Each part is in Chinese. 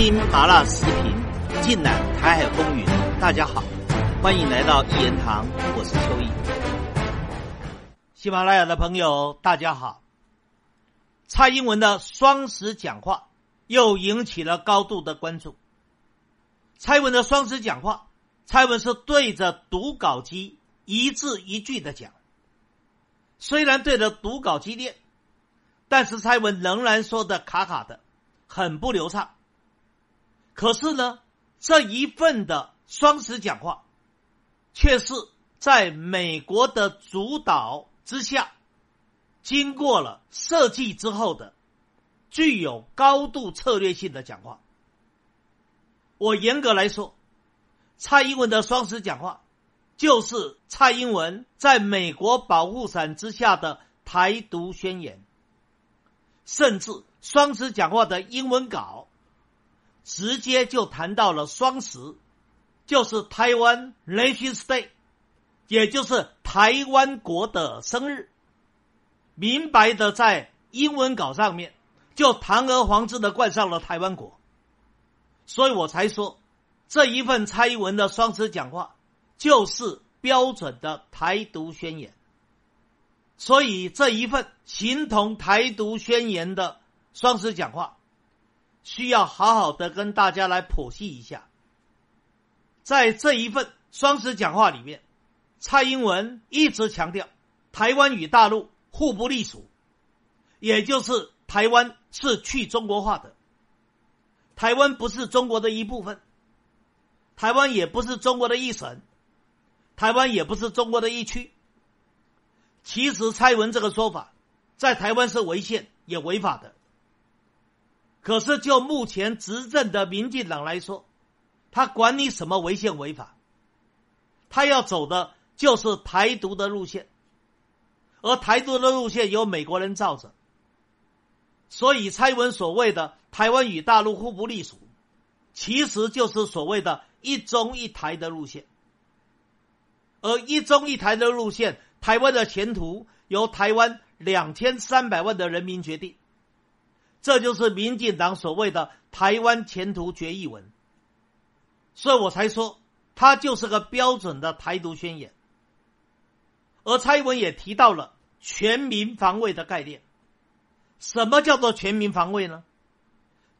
听麻辣时评，尽览台海风云。大家好，欢迎来到一言堂，我是秋意。喜马拉雅的朋友，大家好。蔡英文的双十讲话又引起了高度的关注。蔡文的双十讲话，蔡文是对着读稿机一字一句的讲，虽然对着读稿机念，但是蔡文仍然说的卡卡的，很不流畅。可是呢，这一份的双十讲话，却是在美国的主导之下，经过了设计之后的，具有高度策略性的讲话。我严格来说，蔡英文的双十讲话，就是蔡英文在美国保护伞之下的台独宣言，甚至双十讲话的英文稿。直接就谈到了双十，就是台湾 Nation Day，也就是台湾国的生日。明白的在英文稿上面就堂而皇之的冠上了台湾国，所以我才说这一份蔡英文的双十讲话就是标准的台独宣言。所以这一份形同台独宣言的双十讲话。需要好好的跟大家来剖析一下，在这一份双十讲话里面，蔡英文一直强调台湾与大陆互不隶属，也就是台湾是去中国化的，台湾不是中国的一部分，台湾也不是中国的一省，台湾也不是中国的一区。其实蔡文这个说法，在台湾是违宪也违法的。可是，就目前执政的民进党来说，他管你什么违宪违法，他要走的就是台独的路线，而台独的路线由美国人罩着，所以蔡文所谓的台湾与大陆互不隶属，其实就是所谓的一中一台的路线，而一中一台的路线，台湾的前途由台湾两千三百万的人民决定。这就是民进党所谓的台湾前途决议文，所以我才说它就是个标准的台独宣言。而蔡英文也提到了全民防卫的概念。什么叫做全民防卫呢？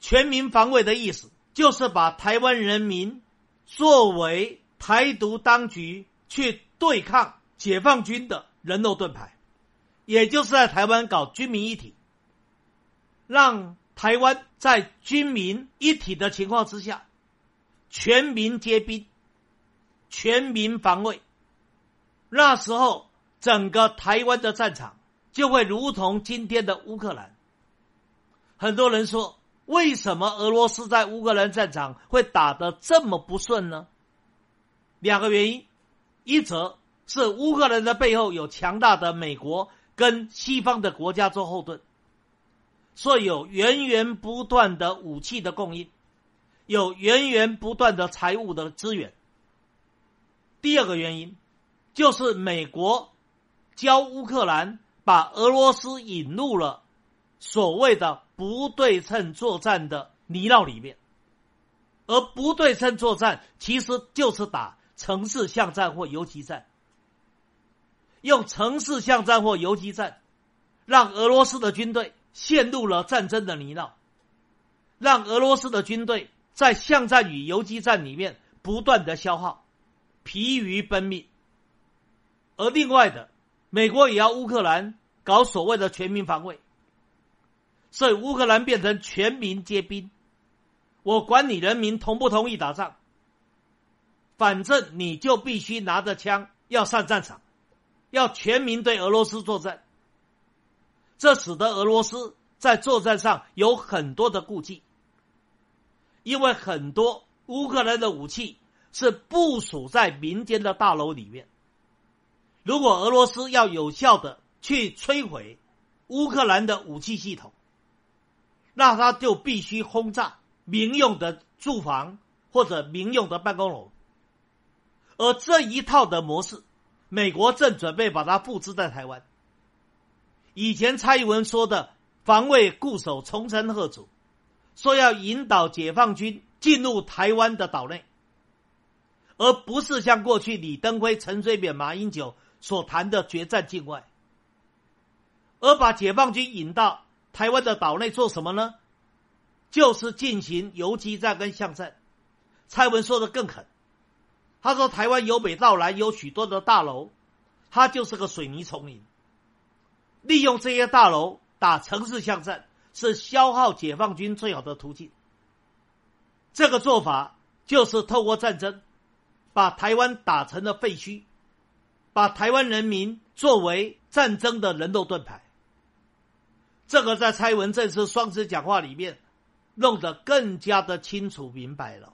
全民防卫的意思就是把台湾人民作为台独当局去对抗解放军的人肉盾牌，也就是在台湾搞军民一体。让台湾在军民一体的情况之下，全民皆兵，全民防卫。那时候，整个台湾的战场就会如同今天的乌克兰。很多人说，为什么俄罗斯在乌克兰战场会打得这么不顺呢？两个原因，一则是乌克兰的背后有强大的美国跟西方的国家做后盾。所以有源源不断的武器的供应，有源源不断的财务的资源。第二个原因，就是美国教乌克兰把俄罗斯引入了所谓的不对称作战的泥淖里面，而不对称作战其实就是打城市巷战或游击战，用城市巷战或游击战，让俄罗斯的军队。陷入了战争的泥淖，让俄罗斯的军队在巷战与游击战里面不断的消耗，疲于奔命。而另外的，美国也要乌克兰搞所谓的全民防卫，所以乌克兰变成全民皆兵，我管你人民同不同意打仗，反正你就必须拿着枪要上战场，要全民对俄罗斯作战。这使得俄罗斯在作战上有很多的顾忌，因为很多乌克兰的武器是部署在民间的大楼里面。如果俄罗斯要有效的去摧毁乌克兰的武器系统，那他就必须轰炸民用的住房或者民用的办公楼。而这一套的模式，美国正准备把它复制在台湾。以前蔡英文说的“防卫固守，重城贺主”，说要引导解放军进入台湾的岛内，而不是像过去李登辉、陈水扁、马英九所谈的决战境外，而把解放军引到台湾的岛内做什么呢？就是进行游击战跟巷战。蔡文说的更狠，他说台湾由北到南有许多的大楼，它就是个水泥丛林，利用这些大楼打城市巷战。是消耗解放军最好的途径。这个做法就是透过战争，把台湾打成了废墟，把台湾人民作为战争的人肉盾牌。这个在蔡文这次双十讲话里面弄得更加的清楚明白了。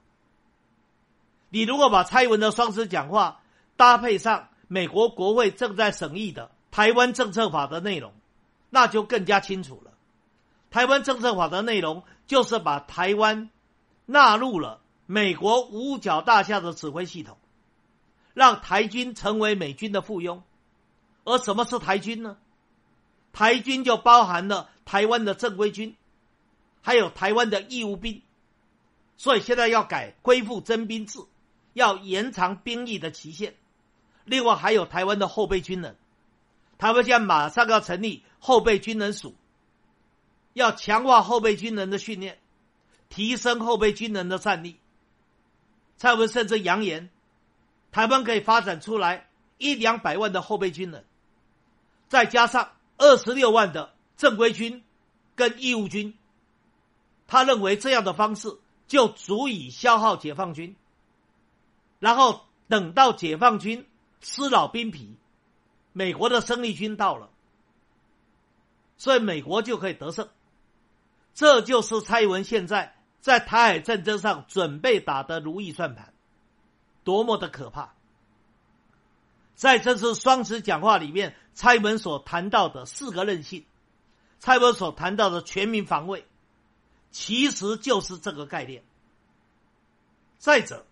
你如果把蔡文的双十讲话搭配上美国国会正在审议的台湾政策法的内容，那就更加清楚了。台湾政策法的内容就是把台湾纳入了美国五角大厦的指挥系统，让台军成为美军的附庸。而什么是台军呢？台军就包含了台湾的正规军，还有台湾的义务兵。所以现在要改恢复征兵制，要延长兵役的期限。另外还有台湾的后备军人，台湾现在马上要成立后备军人署。要强化后备军人的训练，提升后备军人的战力。蔡文甚至扬言，台湾可以发展出来一两百万的后备军人，再加上二十六万的正规军跟义务军。他认为这样的方式就足以消耗解放军，然后等到解放军吃老兵皮，美国的生力军到了，所以美国就可以得胜。这就是蔡英文现在在台海战争上准备打的如意算盘，多么的可怕！在这次双十讲话里面，蔡英文所谈到的四个韧性，蔡英文所谈到的全民防卫，其实就是这个概念。再者，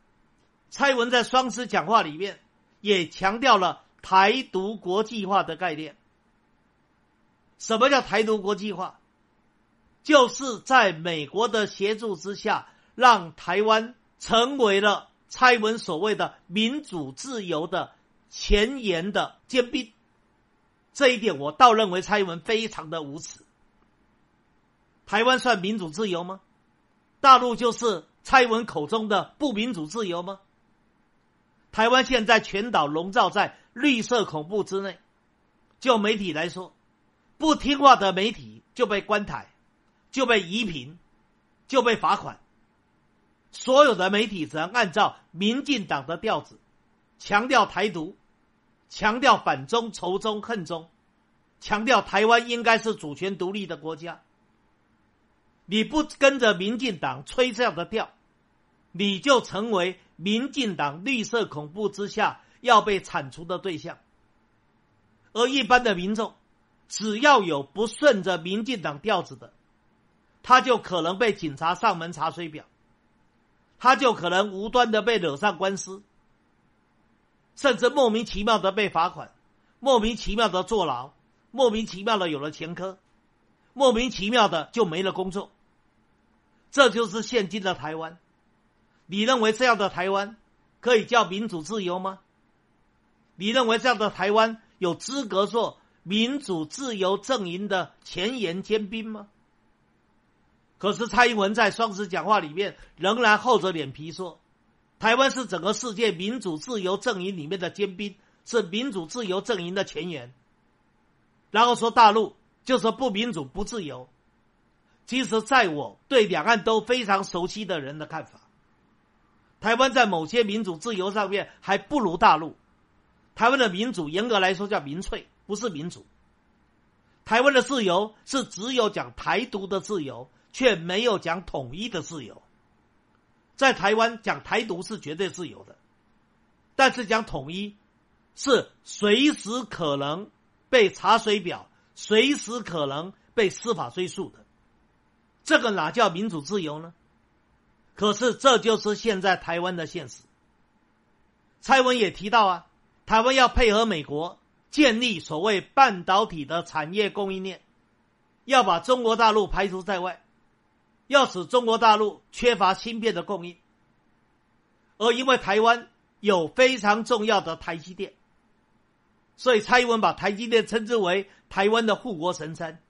蔡英文在双十讲话里面也强调了台独国际化的概念。什么叫台独国际化？就是在美国的协助之下，让台湾成为了蔡文所谓的民主自由的前沿的尖兵。这一点我倒认为蔡英文非常的无耻。台湾算民主自由吗？大陆就是蔡英文口中的不民主自由吗？台湾现在全岛笼罩在绿色恐怖之内。就媒体来说，不听话的媒体就被关台。就被移平，就被罚款。所有的媒体只能按照民进党的调子，强调台独，强调反中、仇中、恨中，强调台湾应该是主权独立的国家。你不跟着民进党吹这样的调，你就成为民进党绿色恐怖之下要被铲除的对象。而一般的民众，只要有不顺着民进党调子的，他就可能被警察上门查水表，他就可能无端的被惹上官司，甚至莫名其妙的被罚款，莫名其妙的坐牢，莫名其妙的有了前科，莫名其妙的就没了工作。这就是现今的台湾。你认为这样的台湾可以叫民主自由吗？你认为这样的台湾有资格做民主自由阵营的前沿尖兵吗？可是蔡英文在双十讲话里面仍然厚着脸皮说，台湾是整个世界民主自由阵营里面的尖兵，是民主自由阵营的前沿。然后说大陆就是不民主不自由。其实，在我对两岸都非常熟悉的人的看法，台湾在某些民主自由上面还不如大陆。台湾的民主严格来说叫民粹，不是民主。台湾的自由是只有讲台独的自由。却没有讲统一的自由，在台湾讲台独是绝对自由的，但是讲统一是随时可能被查水表，随时可能被司法追诉的，这个哪叫民主自由呢？可是这就是现在台湾的现实。蔡文也提到啊，台湾要配合美国建立所谓半导体的产业供应链，要把中国大陆排除在外。要使中国大陆缺乏芯片的供应，而因为台湾有非常重要的台积电，所以蔡英文把台积电称之为台湾的护国神山。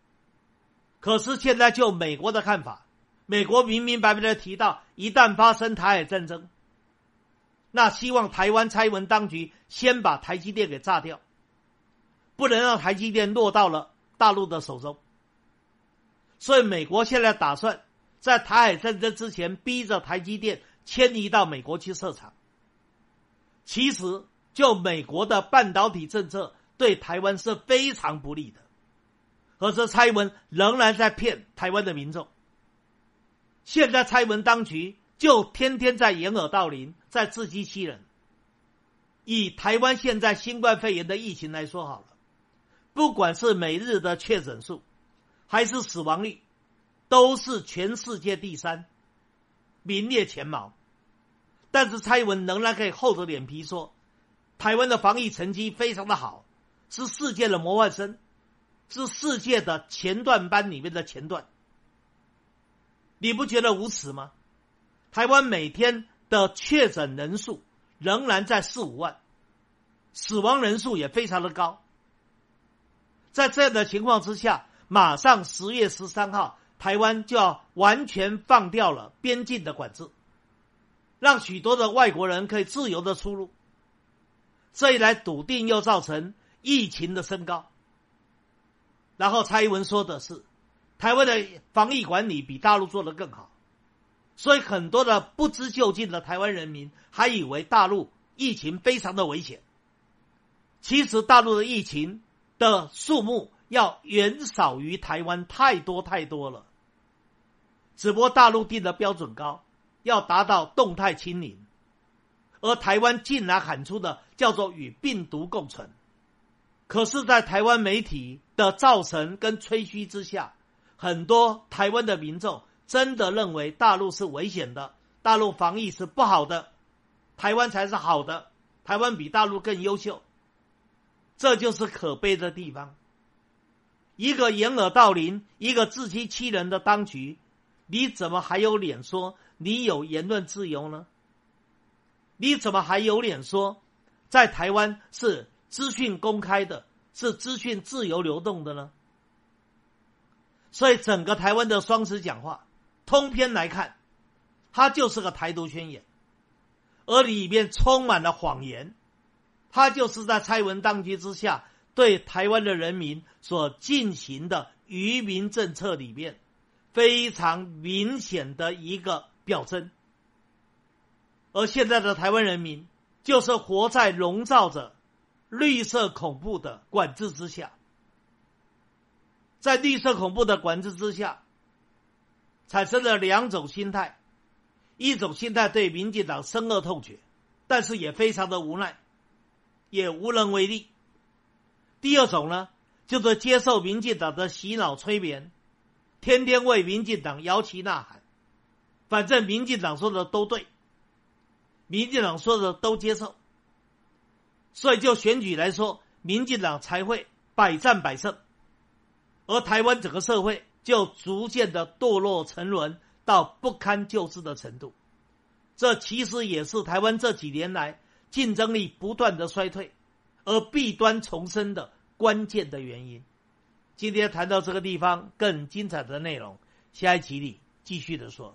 可是现在就美国的看法，美国明明白白的提到，一旦发生台海战争，那希望台湾蔡文当局先把台积电给炸掉，不能让台积电落到了大陆的手中。所以美国现在打算在台海战争之前，逼着台积电迁移到美国去设厂。其实，就美国的半导体政策，对台湾是非常不利的。可是蔡英文仍然在骗台湾的民众。现在蔡文当局就天天在掩耳盗铃，在自欺欺人。以台湾现在新冠肺炎的疫情来说好了，不管是每日的确诊数，还是死亡率，都是全世界第三，名列前茅。但是蔡英文仍然可以厚着脸皮说，台湾的防疫成绩非常的好，是世界的模范生。是世界的前段班里面的前段，你不觉得无耻吗？台湾每天的确诊人数仍然在四五万，死亡人数也非常的高。在这样的情况之下，马上十月十三号，台湾就要完全放掉了边境的管制，让许多的外国人可以自由的出入。这一来，笃定又造成疫情的升高。然后蔡英文说的是，台湾的防疫管理比大陆做得更好，所以很多的不知就竟的台湾人民还以为大陆疫情非常的危险。其实大陆的疫情的数目要远少于台湾太多太多了，只不过大陆定的标准高，要达到动态清零，而台湾竟然喊出的叫做与病毒共存。可是，在台湾媒体的造成跟吹嘘之下，很多台湾的民众真的认为大陆是危险的，大陆防疫是不好的，台湾才是好的，台湾比大陆更优秀。这就是可悲的地方。一个掩耳盗铃、一个自欺欺人的当局，你怎么还有脸说你有言论自由呢？你怎么还有脸说在台湾是？资讯公开的，是资讯自由流动的呢。所以整个台湾的双十讲话，通篇来看，它就是个台独宣言，而里面充满了谎言。它就是在蔡文当局之下，对台湾的人民所进行的愚民政策里面，非常明显的一个表征。而现在的台湾人民，就是活在笼罩着。绿色恐怖的管制之下，在绿色恐怖的管制之下，产生了两种心态：一种心态对民进党深恶痛绝，但是也非常的无奈，也无能为力；第二种呢，就是接受民进党的洗脑催眠，天天为民进党摇旗呐喊，反正民进党说的都对，民进党说的都接受。所以，就选举来说，民进党才会百战百胜，而台湾整个社会就逐渐的堕落沉沦到不堪救治的程度。这其实也是台湾这几年来竞争力不断的衰退，而弊端重生的关键的原因。今天谈到这个地方，更精彩的内容，下一集里继续的说。